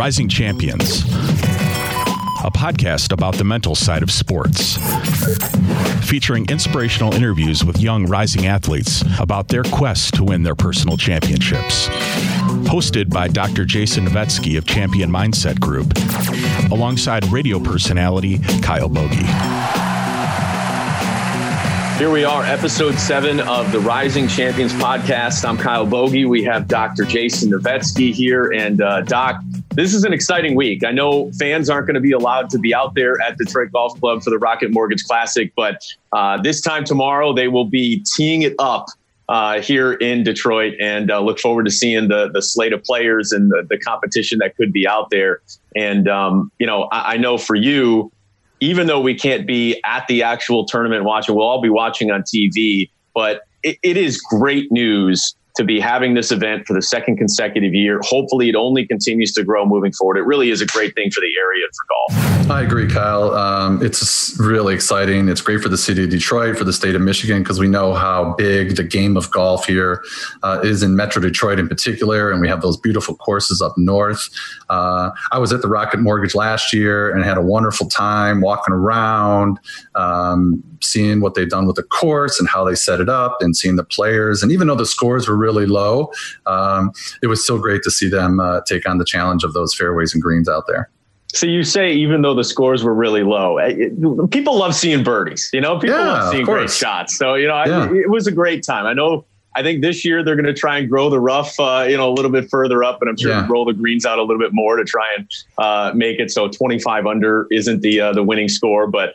Rising Champions, a podcast about the mental side of sports, featuring inspirational interviews with young rising athletes about their quest to win their personal championships. Hosted by Dr. Jason Novetsky of Champion Mindset Group, alongside radio personality Kyle Bogey. Here we are, episode seven of the Rising Champions podcast. I'm Kyle Bogey. We have Dr. Jason Novetsky here. And uh, Doc, this is an exciting week. I know fans aren't going to be allowed to be out there at Detroit Golf Club for the Rocket Mortgage Classic, but uh, this time tomorrow they will be teeing it up uh, here in Detroit, and uh, look forward to seeing the the slate of players and the, the competition that could be out there. And um, you know, I, I know for you even though we can't be at the actual tournament watching, we'll all be watching on TV. But it, it is great news to be having this event for the second consecutive year. Hopefully, it only continues to grow moving forward. It really is a great thing for the area for golf. I agree, Kyle. Um, it's really exciting. It's great for the city of Detroit, for the state of Michigan, because we know how big the game of golf here uh, is in Metro Detroit in particular, and we have those beautiful courses up north. Uh, I was at the Rocket Mortgage last year and had a wonderful time walking around. Um, seeing what they've done with the course and how they set it up and seeing the players. And even though the scores were really low, um, it was still great to see them uh, take on the challenge of those fairways and greens out there. So you say even though the scores were really low, eh, it, people love seeing birdies. You know, people yeah, love seeing great shots. So you know, yeah. I, it was a great time. I know. I think this year they're going to try and grow the rough, uh, you know, a little bit further up, and I'm sure yeah. roll the greens out a little bit more to try and uh, make it so 25 under isn't the uh, the winning score. But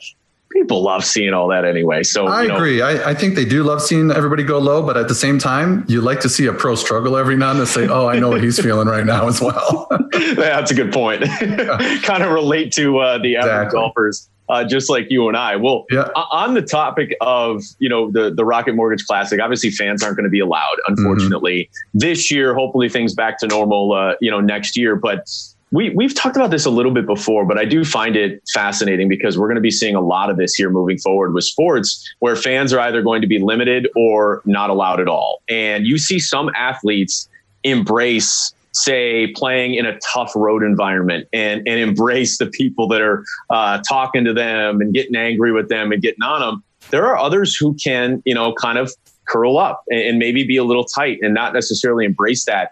people love seeing all that anyway. So I know. agree. I, I, think they do love seeing everybody go low, but at the same time, you like to see a pro struggle every now and then. Say, "Oh, I know what he's feeling right now as well." That's a good point. kind of relate to uh, the average exactly. golfers. Uh, just like you and I. Well, yeah. on the topic of you know the the Rocket Mortgage Classic, obviously fans aren't going to be allowed, unfortunately, mm-hmm. this year. Hopefully things back to normal, uh, you know, next year. But we, we've talked about this a little bit before, but I do find it fascinating because we're going to be seeing a lot of this here moving forward with sports where fans are either going to be limited or not allowed at all. And you see some athletes embrace say playing in a tough road environment and, and embrace the people that are uh, talking to them and getting angry with them and getting on them. There are others who can, you know, kind of curl up and, and maybe be a little tight and not necessarily embrace that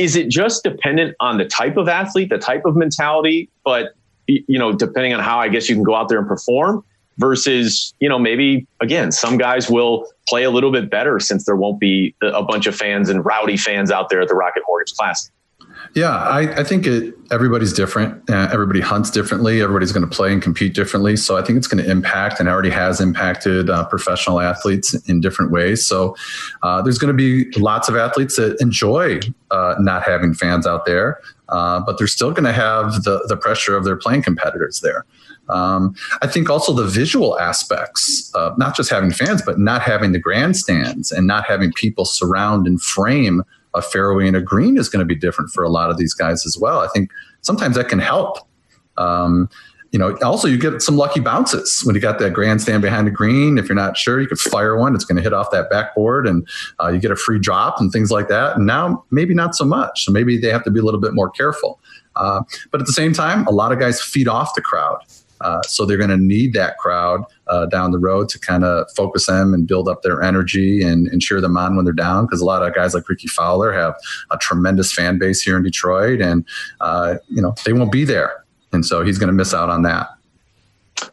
is it just dependent on the type of athlete, the type of mentality, but you know, depending on how I guess you can go out there and perform versus, you know, maybe again, some guys will play a little bit better since there won't be a bunch of fans and rowdy fans out there at the Rocket Mortgage Classic. Yeah, I, I think it, everybody's different. Uh, everybody hunts differently. Everybody's going to play and compete differently. So I think it's going to impact and already has impacted uh, professional athletes in different ways. So uh, there's going to be lots of athletes that enjoy uh, not having fans out there, uh, but they're still going to have the, the pressure of their playing competitors there. Um, I think also the visual aspects, of not just having fans, but not having the grandstands and not having people surround and frame a fairway and a green is going to be different for a lot of these guys as well. I think sometimes that can help. Um, you know, also you get some lucky bounces when you got that grandstand behind the green. If you're not sure, you could fire one. It's going to hit off that backboard, and uh, you get a free drop and things like that. And now maybe not so much. So maybe they have to be a little bit more careful. Uh, but at the same time, a lot of guys feed off the crowd. Uh, so they're going to need that crowd uh, down the road to kind of focus them and build up their energy and, and cheer them on when they're down. Because a lot of guys like Rickie Fowler have a tremendous fan base here in Detroit, and uh, you know they won't be there, and so he's going to miss out on that.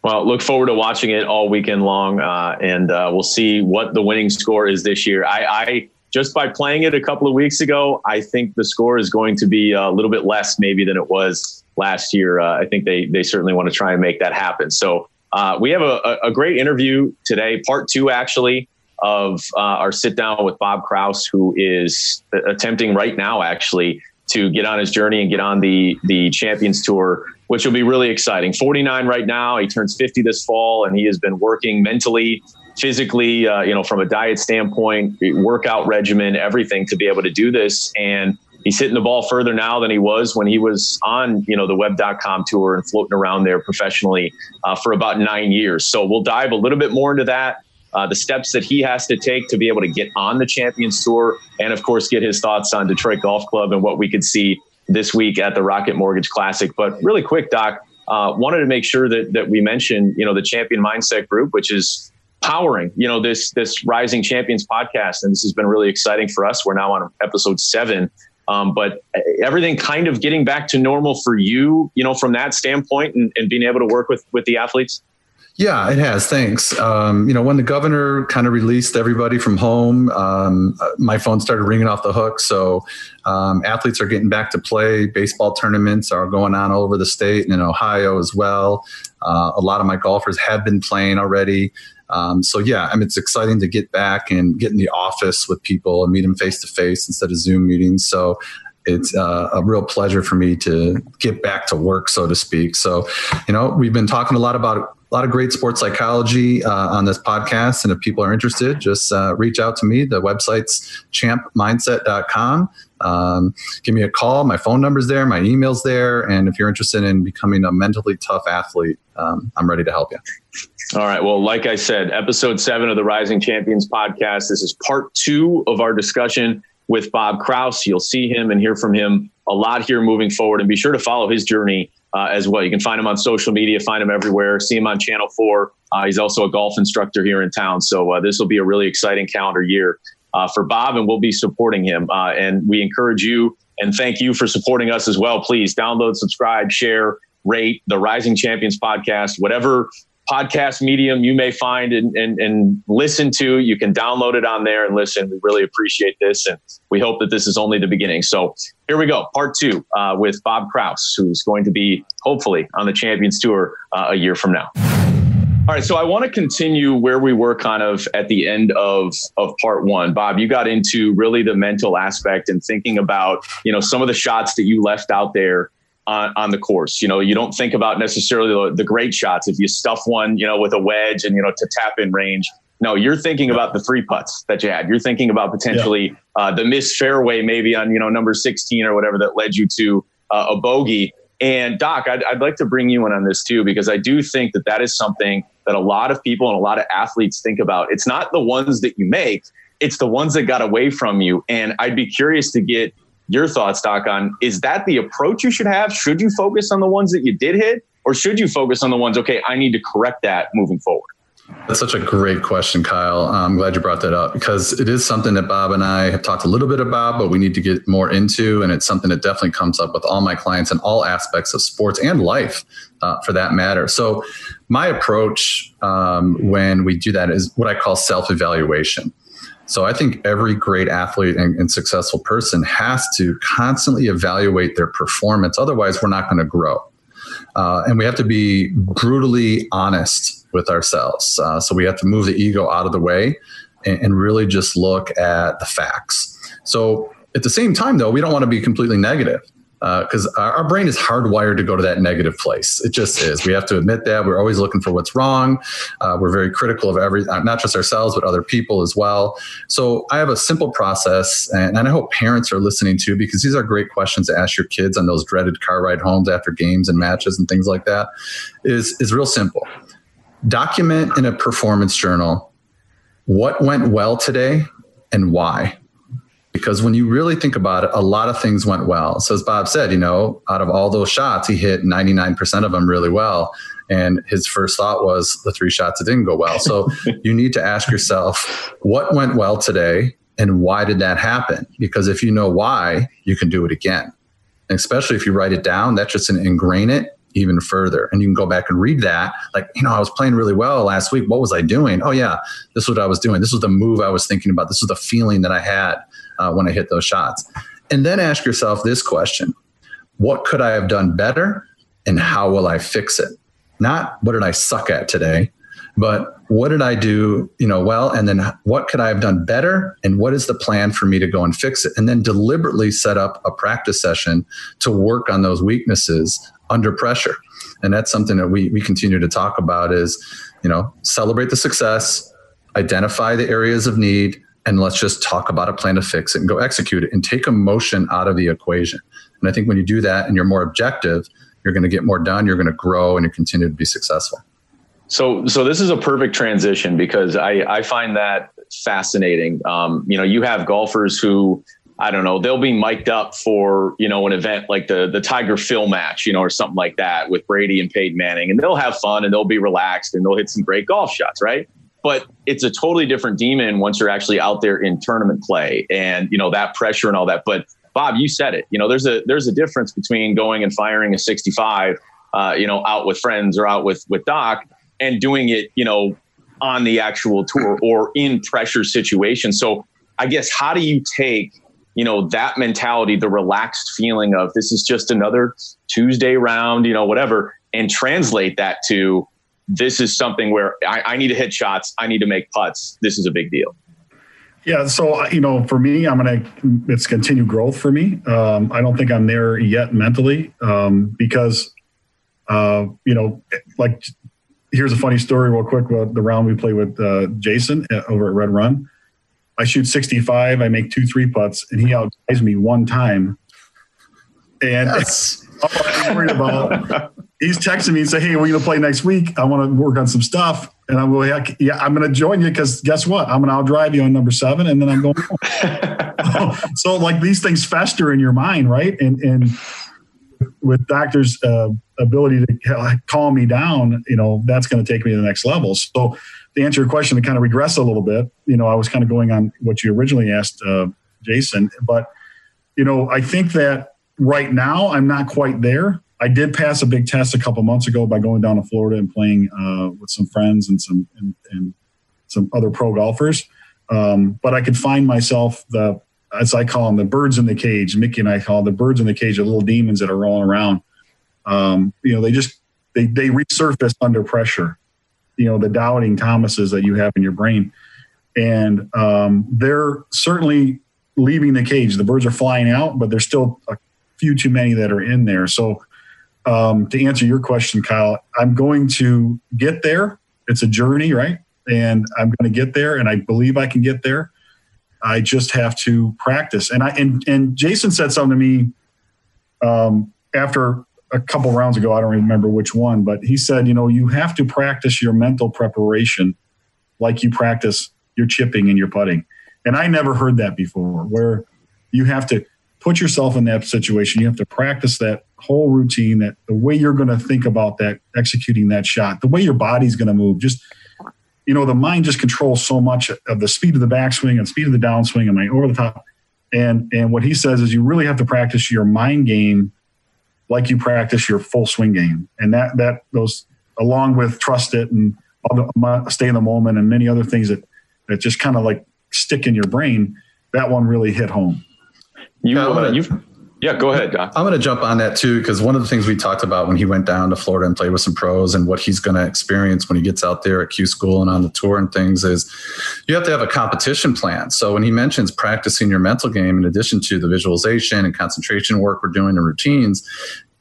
Well, look forward to watching it all weekend long, uh, and uh, we'll see what the winning score is this year. I, I just by playing it a couple of weeks ago, I think the score is going to be a little bit less maybe than it was last year. Uh, I think they they certainly want to try and make that happen. So uh, we have a, a, great interview today, part two actually of uh, our sit down with Bob Kraus, who is attempting right now actually to get on his journey and get on the the Champions Tour, which will be really exciting. 49 right now, he turns 50 this fall, and he has been working mentally. Physically, uh, you know, from a diet standpoint, workout regimen, everything to be able to do this. And he's hitting the ball further now than he was when he was on, you know, the web.com tour and floating around there professionally uh, for about nine years. So we'll dive a little bit more into that. Uh, the steps that he has to take to be able to get on the Champions Tour, and of course, get his thoughts on Detroit Golf Club and what we could see this week at the Rocket Mortgage Classic. But really quick, Doc, uh, wanted to make sure that that we mentioned, you know, the Champion Mindset Group, which is powering, you know, this this Rising Champions podcast, and this has been really exciting for us. We're now on episode seven. Um, but everything kind of getting back to normal for you, you know, from that standpoint and, and being able to work with with the athletes. Yeah, it has. Thanks. Um, you know, when the governor kind of released everybody from home, um, my phone started ringing off the hook. So um, athletes are getting back to play. Baseball tournaments are going on all over the state and in Ohio as well. Uh, a lot of my golfers have been playing already. Um, so yeah, I mean, it's exciting to get back and get in the office with people and meet them face to face instead of Zoom meetings. So it's uh, a real pleasure for me to get back to work, so to speak. So, you know, we've been talking a lot about a lot of great sports psychology uh, on this podcast. And if people are interested, just uh, reach out to me. The website's champmindset.com. Um, give me a call. My phone number's there. My email's there. And if you're interested in becoming a mentally tough athlete, um, I'm ready to help you. All right. Well, like I said, episode seven of the Rising Champions podcast. This is part two of our discussion with Bob Kraus. You'll see him and hear from him a lot here moving forward. And be sure to follow his journey uh, as well. You can find him on social media, find him everywhere, see him on Channel 4. Uh, he's also a golf instructor here in town. So uh, this will be a really exciting calendar year uh, for Bob, and we'll be supporting him. Uh, and we encourage you and thank you for supporting us as well. Please download, subscribe, share, rate the Rising Champions podcast, whatever podcast medium you may find and, and, and listen to. You can download it on there and listen. We really appreciate this. And we hope that this is only the beginning. So here we go. Part two uh, with Bob Kraus, who's going to be hopefully on the Champions Tour uh, a year from now. All right, so I want to continue where we were kind of at the end of of part one. Bob, you got into really the mental aspect and thinking about you know some of the shots that you left out there on, on the course. You know, you don't think about necessarily the, the great shots. If you stuff one, you know, with a wedge and, you know, to tap in range, no, you're thinking about the three putts that you had. You're thinking about potentially yeah. uh, the missed fairway, maybe on, you know, number 16 or whatever that led you to uh, a bogey. And Doc, I'd, I'd like to bring you in on this too, because I do think that that is something that a lot of people and a lot of athletes think about. It's not the ones that you make, it's the ones that got away from you. And I'd be curious to get your thoughts, Doc, on is that the approach you should have? Should you focus on the ones that you did hit, or should you focus on the ones, okay, I need to correct that moving forward? That's such a great question, Kyle. I'm glad you brought that up because it is something that Bob and I have talked a little bit about, but we need to get more into. And it's something that definitely comes up with all my clients in all aspects of sports and life uh, for that matter. So, my approach um, when we do that is what I call self evaluation. So I think every great athlete and, and, successful person has to constantly evaluate their performance. Otherwise, we're not going to grow. Uh, and we have to be brutally honest with ourselves. Uh, so we have to move the ego out of the way and, and really just look at the facts. So at the same time, though, we don't want to be completely negative because uh, our, brain is hardwired to go to that negative place. It just is. We have to admit that. We're always looking for what's wrong. Uh, we're very critical of every, uh, not just ourselves, but other people as well. So I have a simple process, and, and I hope parents are listening too, because these are great questions to ask your kids on those dreaded car ride homes after games and matches and things like that. Is is real simple. Document in a performance journal what went well today and why because when you really think about it, a lot of things went well. So as Bob said, you know, out of all those shots, he hit 99% of them really well. And his first thought was the three shots that didn't go well. So you need to ask yourself, what went well today and why did that happen? Because if you know why, you can do it again. And especially if you write it down, that's just an ingrain it even further. And you can go back and read that. Like, you know, I was playing really well last week. What was I doing? Oh, yeah, this is what I was doing. This was the move I was thinking about. This was the feeling that I had uh, when I hit those shots. And then ask yourself this question What could I have done better? And how will I fix it? Not what did I suck at today, but what did I do, you know, well, and then what could I have done better? And what is the plan for me to go and fix it? And then deliberately set up a practice session to work on those weaknesses under pressure. And that's something that we, we continue to talk about is, you know, celebrate the success, identify the areas of need, and let's just talk about a plan to fix it and go execute it and take emotion out of the equation. And I think when you do that and you're more objective, you're going to get more done, you're going to grow, and you continue to be successful. So, so this is a perfect transition because I, I find that fascinating. Um, you know, you have golfers who I don't know, they'll be mic'd up for, you know, an event like the the Tiger Phil match, you know, or something like that with Brady and Peyton Manning. And they'll have fun and they'll be relaxed and they'll hit some great golf shots, right? But it's a totally different demon once you're actually out there in tournament play and, you know, that pressure and all that. But Bob, you said it. You know, there's a there's a difference between going and firing a 65, uh, you know, out with friends or out with with Doc and doing it, you know, on the actual tour or in pressure situations. So I guess how do you take you know that mentality the relaxed feeling of this is just another tuesday round you know whatever and translate that to this is something where I, I, need to hit shots i need to make putts this is a big deal. Yeah so you know for me i'm gonna it's continued growth for me. Um, i don't think i'm there yet mentally um, because uh, you know like here's a funny story real quick about the round we played with uh, jason uh, over at red run I shoot 65, I make two three putts, and he outguys me one time. And yes. I'm worried about. He's texting me and say, "Hey, we're gonna play next week. I want to work on some stuff." And I'm going, "Yeah, I'm gonna join you because guess what? I'm gonna outdrive you on number seven, and then I'm going." so, like these things fester in your mind, right? And and with doctors' uh, ability to calm me down, you know, that's going to take me to the next level. So to answer your question, to kind of regress a little bit, you know, I was kind of going on what you originally asked, uh, Jason. But, you know, I think that right now I'm not quite there. I did pass a big test a couple months ago by going down to Florida and playing uh, with some friends and some and, and some other pro golfers. Um, but I could find myself the as I call them the birds in the cage. Mickey and I call them the birds in the cage, the little demons that are rolling around. Um, you know, they just they they resurface under pressure you know the doubting Thomases that you have in your brain, and um, they're certainly leaving the cage. The birds are flying out, but there's still a few too many that are in there. So um, to answer your question, Kyle, I'm going to get there. It's a journey, right? And I'm going to get there, and I believe I can get there. I just have to practice. And I and and Jason said something to me um, after a couple rounds ago. I don't remember which one, but he said, you know, you have to practice your mental preparation like you practice your chipping and your putting. And I never heard that before, where you have to put yourself in that situation. You have to practice that whole routine, that the way you're going to think about that, executing that shot, the way your body's going to move. Just, you know, the mind just controls so much of the speed of the backswing and speed of the downswing and my over the top. And and what he says is you really have to practice your mind game like you practice your full swing game. And that that goes along with trust it and stay in the moment and many other things that that just kind of like stick in your brain. That one really hit home. You, uh, you've yeah, go ahead. I'm going to jump on that too, because one of the things we talked about when he went down to Florida and played with some pros and what he's going to experience when he gets out there at Q school and on the tour and things is you have to have a competition plan. So when he mentions practicing your mental game, in addition to the visualization and concentration work we're doing and routines,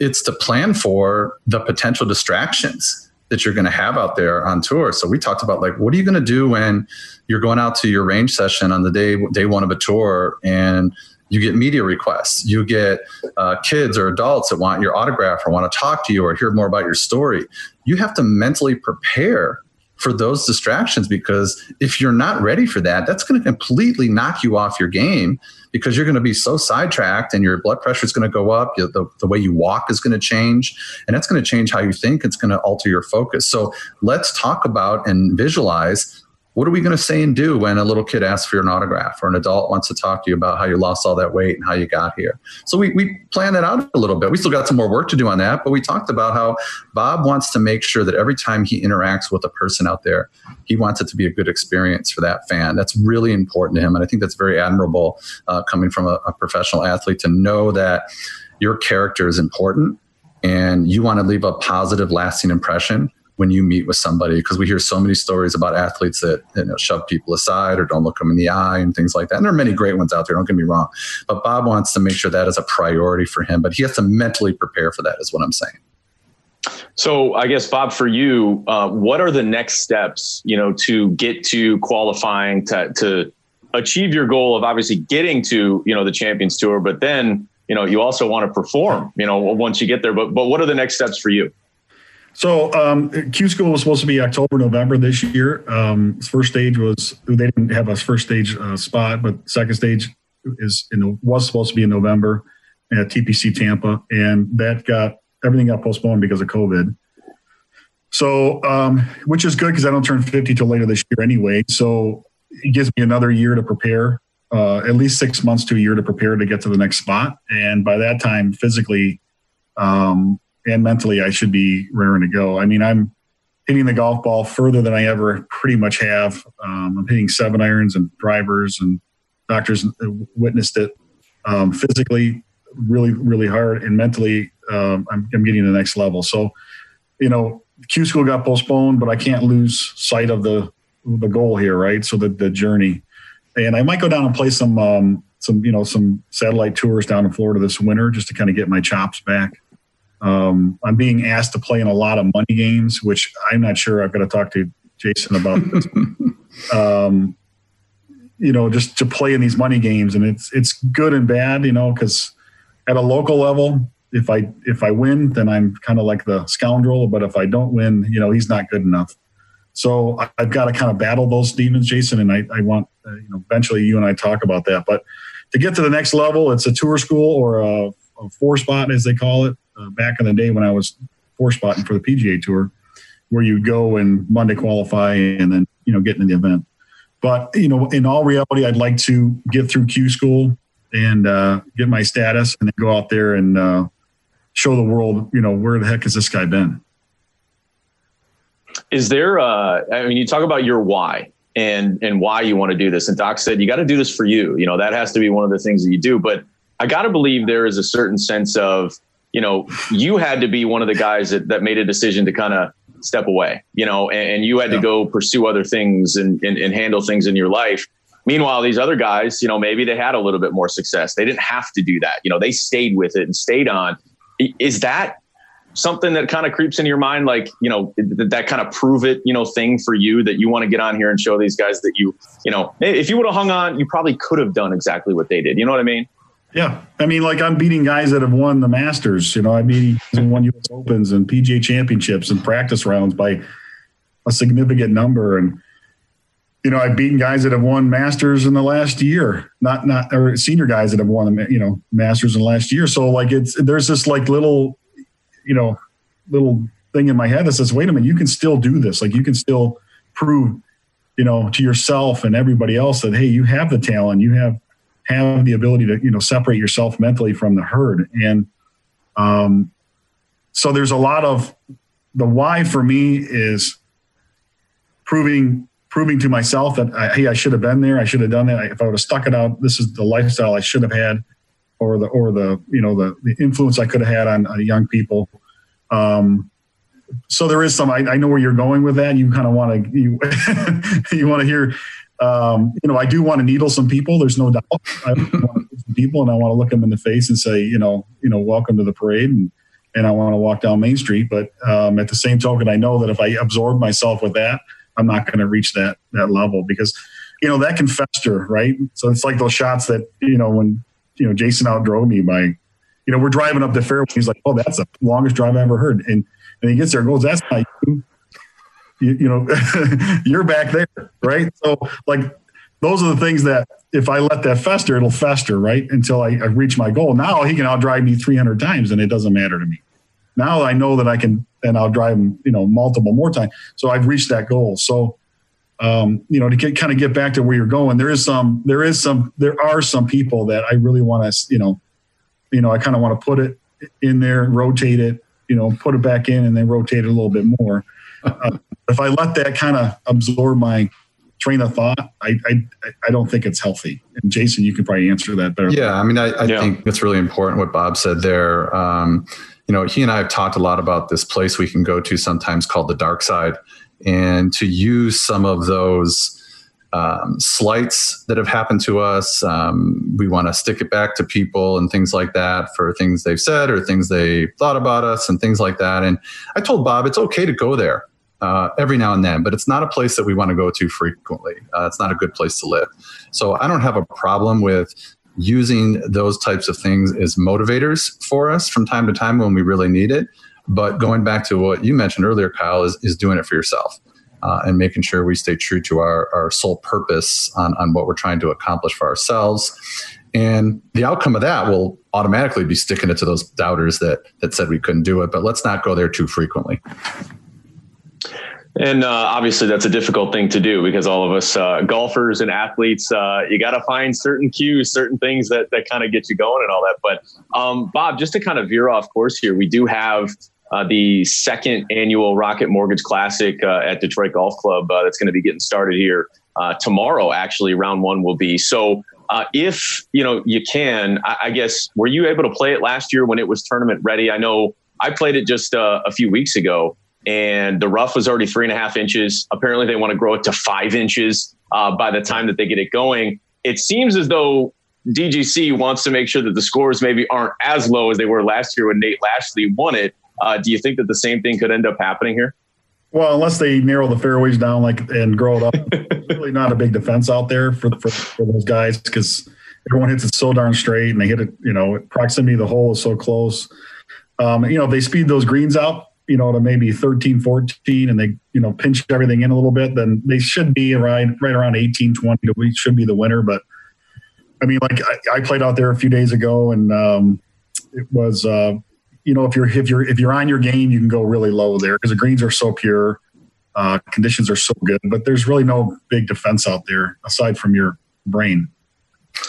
it's to plan for the potential distractions that you're going to have out there on tour. So we talked about like, what are you going to do when you're going out to your range session on the day day one of a tour and you get media requests. You get uh, kids or adults that want your autograph or want to talk to you or hear more about your story. You have to mentally prepare for those distractions because if you're not ready for that that's going to completely knock you off your game because you're going to be so sidetracked and your blood pressure is going to go up the, the way you walk is going to change and that's going to change how you think it's going to alter your focus. So let's talk about and visualize what are we going to say and do when a little kid asks for an autograph or an adult wants to talk to you about how you lost all that weight and how you got here? So we, we plan that out a little bit. We still got some more work to do on that, but we talked about how Bob wants to make sure that every time he interacts with a person out there, he wants it to be a good experience for that fan. That's really important to him. And I think that's very admirable uh, coming from a, a professional athlete to know that your character is important and you want to leave a positive, lasting impression when you meet with somebody because we hear so many stories about athletes that you know, shove people aside or don't look them in the eye and things like that. And there are many great ones out there, don't get me wrong. But Bob wants to make sure that is a priority for him, but he has to mentally prepare for that, is what I'm saying. So I guess Bob, for you, uh, what are the next steps, you know, to get to qualifying to, to achieve your goal of obviously getting to, you know, the Champions Tour, but then, you know, you also want to perform, you know, once you get there. But but what are the next steps for you? So um, Q School was supposed to be October, November this year. Um, first stage was they didn't have a first stage uh, spot, but second stage is in, was supposed to be in November at TPC Tampa, and that got everything got postponed because of COVID. So, um, which is good because I don't turn 50 till later this year anyway. So it gives me another year to prepare, uh, at least six months to a year to prepare to get to the next spot. And by that time, physically um, and mentally, I should be raring to go. I mean, I'm hitting the golf ball further than I ever pretty much have. Um, I'm hitting seven irons and drivers, and doctors witnessed it um, physically really, really hard, and mentally, um, I'm, I'm getting to the next level. So, you know, Q school got postponed, but I can't lose sight of the the goal here, right? So the the journey, and I might go down and play some um, some you know some satellite tours down in Florida this winter just to kind of get my chops back. Um, I'm being asked to play in a lot of money games, which I'm not sure. I've got to talk to Jason about. um, you know, just to play in these money games, and it's it's good and bad, you know, because at a local level, if I if I win, then I'm kind of like the scoundrel. But if I don't win, you know, he's not good enough. So I, have got to kind of battle those demons, Jason. And I, I want, uh, you know, eventually you and I talk about that. But to get to the next level, it's a tour school or a, a four spot, as they call it. Uh, back in the day when I was four spotting for the PGA Tour, where you go and Monday qualify and then you know get into the event. But you know, in all reality, I'd like to get through Q school and uh, get my status, and then go out there and uh, show the world, you know, where the heck has this guy been? Is there, uh, I mean, you talk about your why and, and why you want to do this. And Doc said, you got to do this for you. You know, that has to be one of the things that you do. But I got to believe there is a certain sense of, you know, you had to be one of the guys that, that made a decision to kind of step away, you know, and, and you had yeah. to go pursue other things and, and, and handle things in your life. Meanwhile, these other guys, you know, maybe they had a little bit more success. They didn't have to do that. You know, they stayed with it and stayed on is that something that kind of creeps in your mind like you know that kind of prove it you know thing for you that you want to get on here and show these guys that you you know if you would have hung on you probably could have done exactly what they did you know what i mean yeah i mean like i'm beating guys that have won the masters you know i beat and won us opens and pga championships and practice rounds by a significant number and you know, I've beaten guys that have won masters in the last year, not not or senior guys that have won you know masters in the last year. So like it's there's this like little, you know, little thing in my head that says, wait a minute, you can still do this. Like you can still prove, you know, to yourself and everybody else that hey, you have the talent, you have have the ability to you know separate yourself mentally from the herd, and um, so there's a lot of the why for me is proving proving to myself that I, hey, I should have been there. I should have done that. If I would have stuck it out, this is the lifestyle I should have had, or the or the you know the the influence I could have had on, on young people. Um, so there is some. I, I, know where you're going with that. You kind of want to you you want to hear. Um, you know, I do want to needle some people. There's no doubt. I want to people, and I want to look them in the face and say, you know, you know, welcome to the parade, and and I want to walk down Main Street. But um, at the same token, I know that if I absorb myself with that, I'm not going to reach that that level because you know that can fester, right? So it's like those shots that you know when you know Jason outdrove me by, you know, we're driving up the fairway. He's like, "Oh, that's the longest drive I ever heard," and and he gets there and goes, "That's not you." You, you know, you're back there, right? So like those are the things that if I let that fester, it'll fester, right? Until I, I reach my goal. Now he can outdrive me 300 times and it doesn't matter to me. Now I know that I can and I'll drive them, you know, multiple more times. So I've reached that goal. So, um, you know, to get kind of get back to where you're going, there is some, there is some, there are some people that I really want to, you know, you know, I kind of want to put it in there, rotate it, you know, put it back in, and then rotate it a little bit more. Uh, if I let that kind of absorb my train of thought, I, I I don't think it's healthy. And Jason, you could probably answer that better. Yeah, I mean, I, I yeah. think it's really important what Bob said there. Um, you know, he and I have talked a lot about this place we can go to sometimes called the dark side, and to use some of those um, slights that have happened to us. Um, we want to stick it back to people and things like that for things they've said or things they thought about us and things like that. And I told Bob it's okay to go there uh, every now and then, but it's not a place that we want to go to frequently. Uh, it's not a good place to live. So I don't have a problem with using those types of things as motivators for us from time to time when we really need it. But going back to what you mentioned earlier, Kyle, is, is doing it for yourself uh, and making sure we stay true to our, our sole purpose on, on what we're trying to accomplish for ourselves. And the outcome of that will automatically be sticking it to those doubters that that said we couldn't do it. But let's not go there too frequently. And uh, obviously, that's a difficult thing to do because all of us uh, golfers and athletes, uh, you got to find certain cues, certain things that, that kind of get you going and all that. But um, Bob, just to kind of veer off course here, we do have uh, the second annual Rocket Mortgage Classic uh, at Detroit Golf Club uh, that's going to be getting started here tomorrow. Actually, round one will be so. if you know you can, I, I, guess were you able to play it last year when it was tournament ready? I know I played it just a few weeks ago and the rough was already three and a half inches. Apparently, they want to grow it to five inches uh, by the time that they get it going. It seems as though DGC wants to make sure that the scores maybe aren't as low as they were last year when Nate Lashley won it. Uh, do you think that the same thing could end up happening here? Well, unless they narrow the fairways down like and grow it up, really not a big defense out there for for, for those guys because everyone hits it so darn straight and they hit it. You know, proximity of the hole is so close. Um, you know, if they speed those greens out, you know, to maybe 13, 14, and they, you know, pinch everything in a little bit, then they should be right, right around 18, 20 We should be the winner. But I mean, like I, I played out there a few days ago and um, it was, uh, you know, if you're, if you're, if you're on your game, you can go really low there because the greens are so pure. Uh, conditions are so good, but there's really no big defense out there aside from your brain.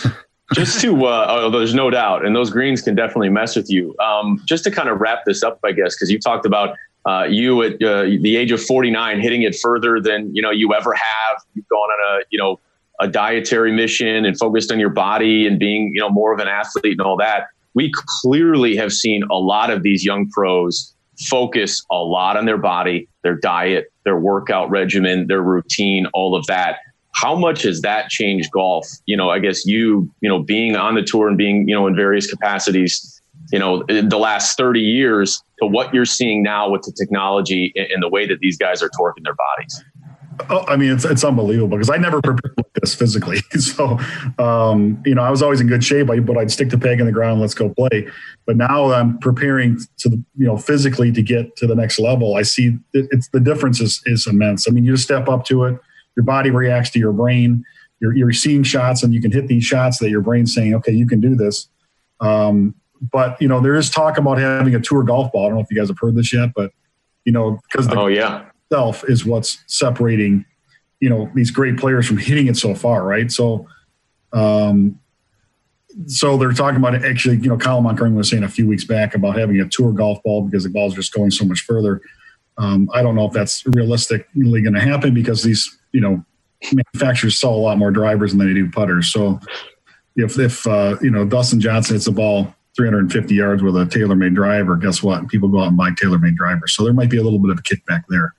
just to uh, oh, there's no doubt and those greens can definitely mess with you. Um, just to kind of wrap this up i guess because you talked about uh, you at uh, the age of 49 hitting it further than you know you ever have. You've gone on a you know a dietary mission and focused on your body and being you know more of an athlete and all that. We clearly have seen a lot of these young pros focus a lot on their body their diet their workout regimen their routine all of that how much has that changed golf? You know, I guess you, you know, being on the tour and being, you know, in various capacities, you know, the last 30 years to what you're seeing now with the technology and the way that these guys are torquing their bodies. Oh, I mean, it's it's unbelievable because I never prepared like this physically. So, um, you know, I was always in good shape, but I'd stick the peg in the ground, let's go play. But now I'm preparing to you know, physically to get to the next level. I see it's the difference is is immense. I mean, you just step up to it your body reacts to your brain. You're, you're seeing shots and you can hit these shots that your brain's saying, okay, you can do this. Um, but you know, there is talk about having a tour golf ball. I don't know if you guys have heard this yet, but you know, because the oh yeah self is what's separating, you know, these great players from hitting it so far, right? So, um, so they're talking about it actually, you know, Colin Montgomerie was saying a few weeks back about having a tour golf ball because the ball's are just going so much further. Um, I don't know if that's realistically going to happen because these you know, manufacturers sell a lot more drivers than they do putters. So if if uh, you know Dustin Johnson hits a ball 350 yards with a TaylorMade driver, guess what? People go out and buy TaylorMade drivers. So there might be a little bit of a kickback there.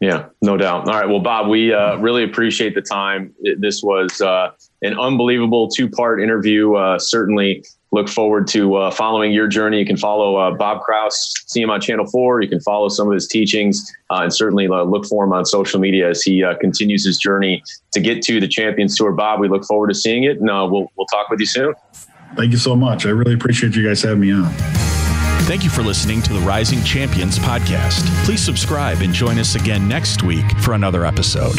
Yeah, no doubt. All right. Well, Bob, we uh, really appreciate the time. This was uh, an unbelievable two part interview. Uh, certainly look forward to uh, following your journey. You can follow uh, Bob Kraus, see him on Channel 4. You can follow some of his teachings uh, and certainly look for him on social media as he continues his journey to get to the Champions Tour. Bob, we look forward to seeing it and we'll, we'll talk with you soon. Thank you so much. I really appreciate you guys having me on. Thank you for listening to the Rising Champions podcast. Please subscribe and join us again next week for another episode.